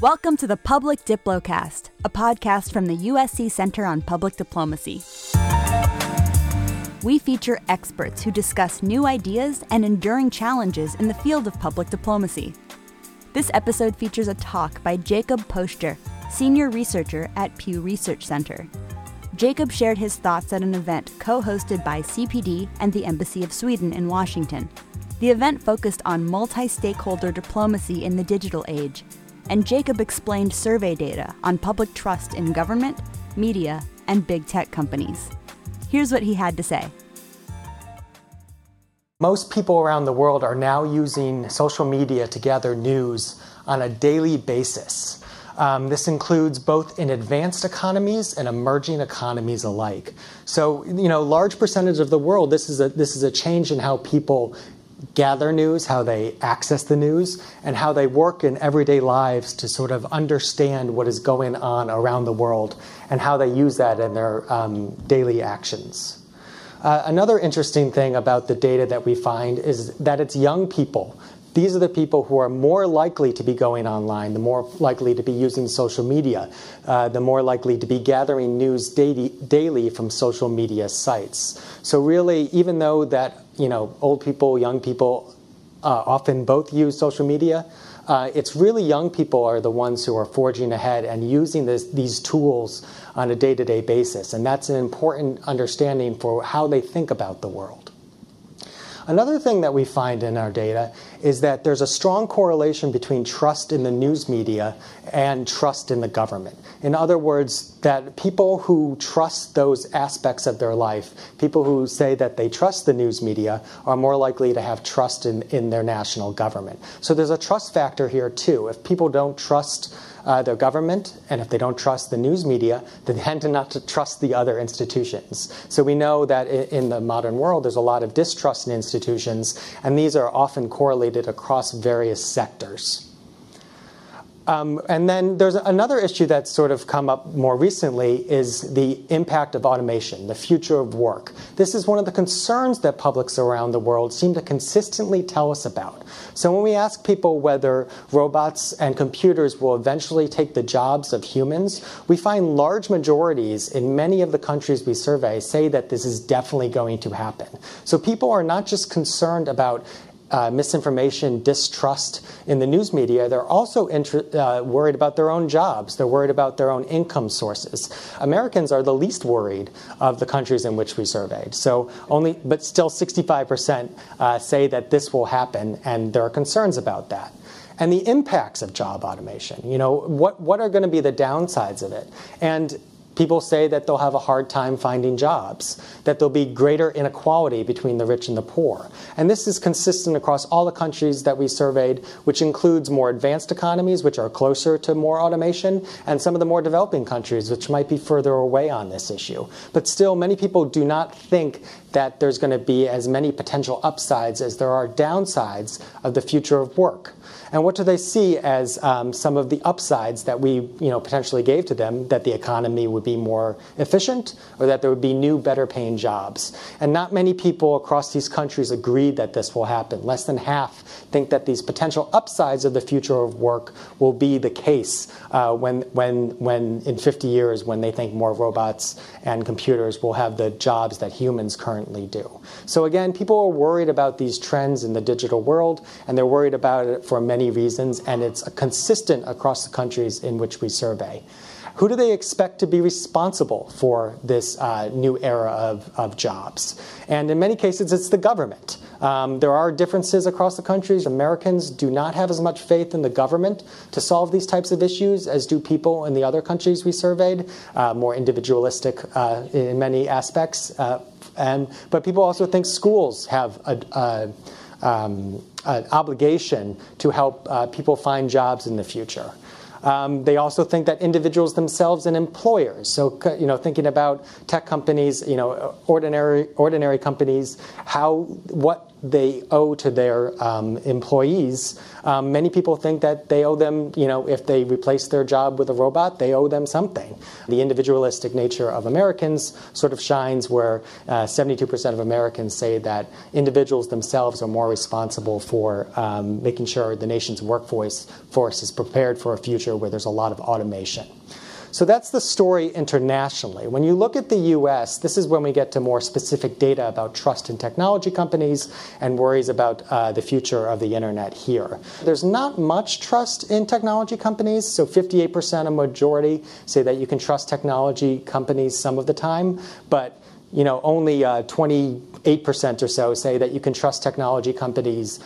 Welcome to the Public Diplocast, a podcast from the USC Center on Public Diplomacy. We feature experts who discuss new ideas and enduring challenges in the field of public diplomacy. This episode features a talk by Jacob Poushter, senior researcher at Pew Research Center. Jacob shared his thoughts at an event co hosted by CPD and the Embassy of Sweden in Washington. The event focused on multi stakeholder diplomacy in the digital age, and Jacob explained survey data on public trust in government, media, and big tech companies. Here's what he had to say. Most people around the world are now using social media to gather news on a daily basis. Um, this includes both in advanced economies and emerging economies alike. So, you know, large percentage of the world, this is a this is a change in how people gather news, how they access the news, and how they work in everyday lives to sort of understand what is going on around the world and how they use that in their um, daily actions. Uh, another interesting thing about the data that we find is that it's young people. These are the people who are more likely to be going online, the more likely to be using social media, uh, the more likely to be gathering news daily, daily from social media sites. So really, even though that you know old people, young people uh, often both use social media, uh, it's really young people are the ones who are forging ahead and using this, these tools on a day to day basis. And that's an important understanding for how they think about the world. Another thing that we find in our data is that there's a strong correlation between trust in the news media and trust in the government. In other words, that people who trust those aspects of their life, people who say that they trust the news media, are more likely to have trust in, in their national government. So there's a trust factor here too. If people don't trust uh, their government, and if they don't trust the news media, they tend to not to trust the other institutions. So we know that in the modern world, there's a lot of distrust in institutions, and these are often correlated across various sectors. Um, and then there's another issue that's sort of come up more recently is the impact of automation, the future of work. This is one of the concerns that publics around the world seem to consistently tell us about. So when we ask people whether robots and computers will eventually take the jobs of humans, we find large majorities in many of the countries we survey say that this is definitely going to happen. So people are not just concerned about uh, misinformation, distrust in the news media, they're also inter- uh, worried about their own jobs. They're worried about their own income sources. Americans are the least worried of the countries in which we surveyed. So only, but still, 65% uh, say that this will happen, and there are concerns about that and the impacts of job automation. You know, what, what are going to be the downsides of it? And People say that they'll have a hard time finding jobs, that there'll be greater inequality between the rich and the poor. And this is consistent across all the countries that we surveyed, which includes more advanced economies, which are closer to more automation, and some of the more developing countries, which might be further away on this issue. But still, many people do not think that there's going to be as many potential upsides as there are downsides of the future of work. And what do they see as um, some of the upsides that we you know, potentially gave to them that the economy would be more efficient or that there would be new, better paying jobs? And not many people across these countries agreed that this will happen. Less than half think that these potential upsides of the future of work will be the case uh, when, when, when in 50 years when they think more robots and computers will have the jobs that humans currently do. So again, people are worried about these trends in the digital world, and they're worried about it for many reasons, and it's consistent across the countries in which we survey. Who do they expect to be responsible for this uh, new era of, of jobs? And in many cases, it's the government. Um, there are differences across the countries. Americans do not have as much faith in the government to solve these types of issues as do people in the other countries we surveyed, uh, more individualistic uh, in many aspects. Uh, and, but people also think schools have a, a um, an obligation to help uh, people find jobs in the future. Um, they also think that individuals themselves and employers. So, you know, thinking about tech companies, you know, ordinary ordinary companies, how what they owe to their um, employees. Um, many people think that they owe them, you know, if they replace their job with a robot, they owe them something. The individualistic nature of Americans sort of shines where uh, 72% of Americans say that individuals themselves are more responsible for um, making sure the nation's workforce force is prepared for a future where there's a lot of automation. So that's the story internationally. When you look at the US, this is when we get to more specific data about trust in technology companies and worries about uh, the future of the internet here. There's not much trust in technology companies, so 58% a majority say that you can trust technology companies some of the time, but you know, only uh, 28% or so say that you can trust technology companies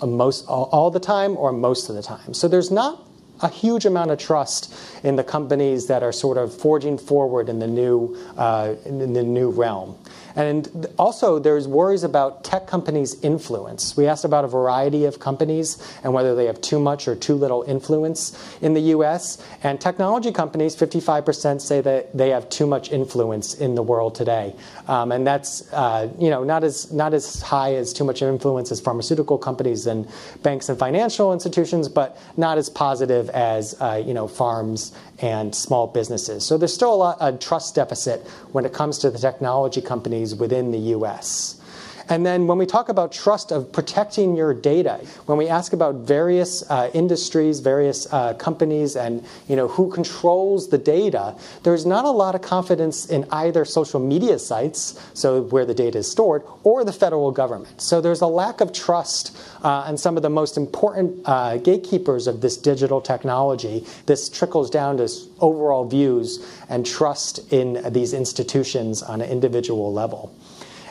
uh, most all, all the time or most of the time. So there's not a huge amount of trust in the companies that are sort of forging forward in the new uh, in the new realm. And also, there's worries about tech companies' influence. We asked about a variety of companies and whether they have too much or too little influence in the US. And technology companies, 55% say that they have too much influence in the world today. Um, and that's uh, you know, not, as, not as high as too much influence as pharmaceutical companies and banks and financial institutions, but not as positive as uh, you know, farms and small businesses. So there's still a, lot, a trust deficit when it comes to the technology companies within the US. And then when we talk about trust of protecting your data, when we ask about various uh, industries, various uh, companies, and you know who controls the data, there's not a lot of confidence in either social media sites, so where the data is stored, or the federal government. So there's a lack of trust uh, and some of the most important uh, gatekeepers of this digital technology. This trickles down to overall views and trust in these institutions on an individual level.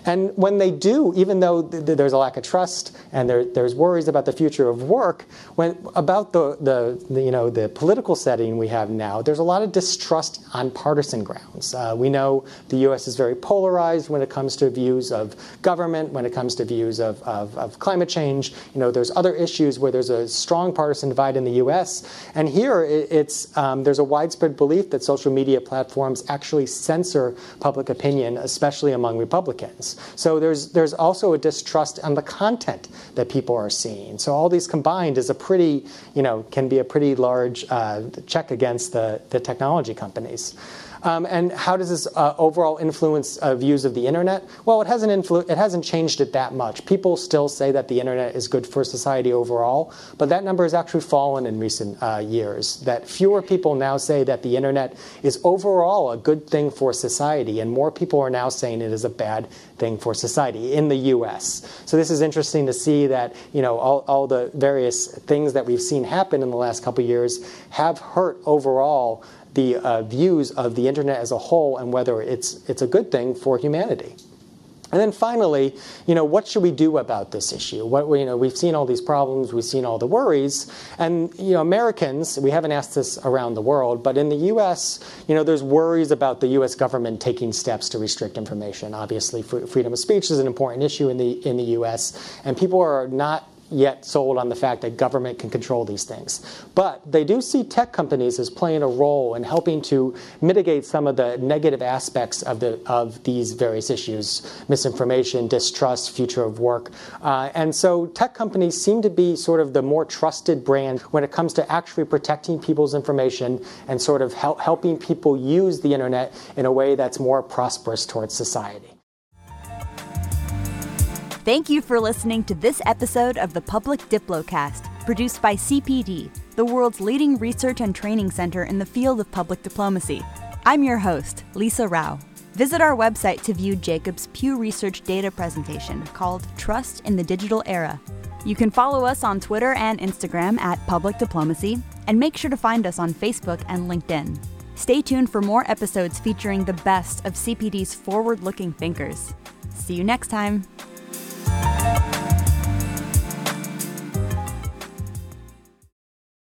And when they do, even though th- th- there's a lack of trust and there, there's worries about the future of work, when about the, the, the, you know the political setting we have now, there's a lot of distrust on partisan grounds. Uh, we know the U.S. is very polarized when it comes to views of government, when it comes to views of, of, of climate change. You know, there's other issues where there's a strong partisan divide in the U.S. And here, it, it's um, there's a widespread belief that social media platforms actually censor public opinion, especially among Republicans. So there's, there's also a distrust on the content that people are seeing. So all these combined is a pretty, you know, can be a pretty large uh, check against the, the technology companies. Um, and how does this uh, overall influence uh, views of the internet? Well, it hasn't, influ- it hasn't changed it that much. People still say that the internet is good for society overall, but that number has actually fallen in recent uh, years. That fewer people now say that the internet is overall a good thing for society, and more people are now saying it is a bad thing for society in the U.S. So this is interesting to see that you know all, all the various things that we've seen happen in the last couple years have hurt overall the uh, views of the internet as a whole and whether it's, it's a good thing for humanity. And then finally, you know, what should we do about this issue? What, you know, we've seen all these problems, we've seen all the worries, and you know, Americans, we haven't asked this around the world, but in the U.S., you know, there's worries about the U.S. government taking steps to restrict information. Obviously, freedom of speech is an important issue in the in the U.S., and people are not yet sold on the fact that government can control these things. But they do see tech companies as playing a role in helping to mitigate some of the negative aspects of, the, of these various issues misinformation, distrust, future of work. Uh, and so tech companies seem to be sort of the more trusted brand when it comes to actually protecting people's information and sort of help, helping people use the internet in a way that's more prosperous towards society. Thank you for listening to this episode of the Public Diplocast, produced by CPD, the world's leading research and training center in the field of public diplomacy. I'm your host, Lisa Rao. Visit our website to view Jacob's Pew Research data presentation called Trust in the Digital Era. You can follow us on Twitter and Instagram at Public Diplomacy, and make sure to find us on Facebook and LinkedIn. Stay tuned for more episodes featuring the best of CPD's forward looking thinkers. See you next time.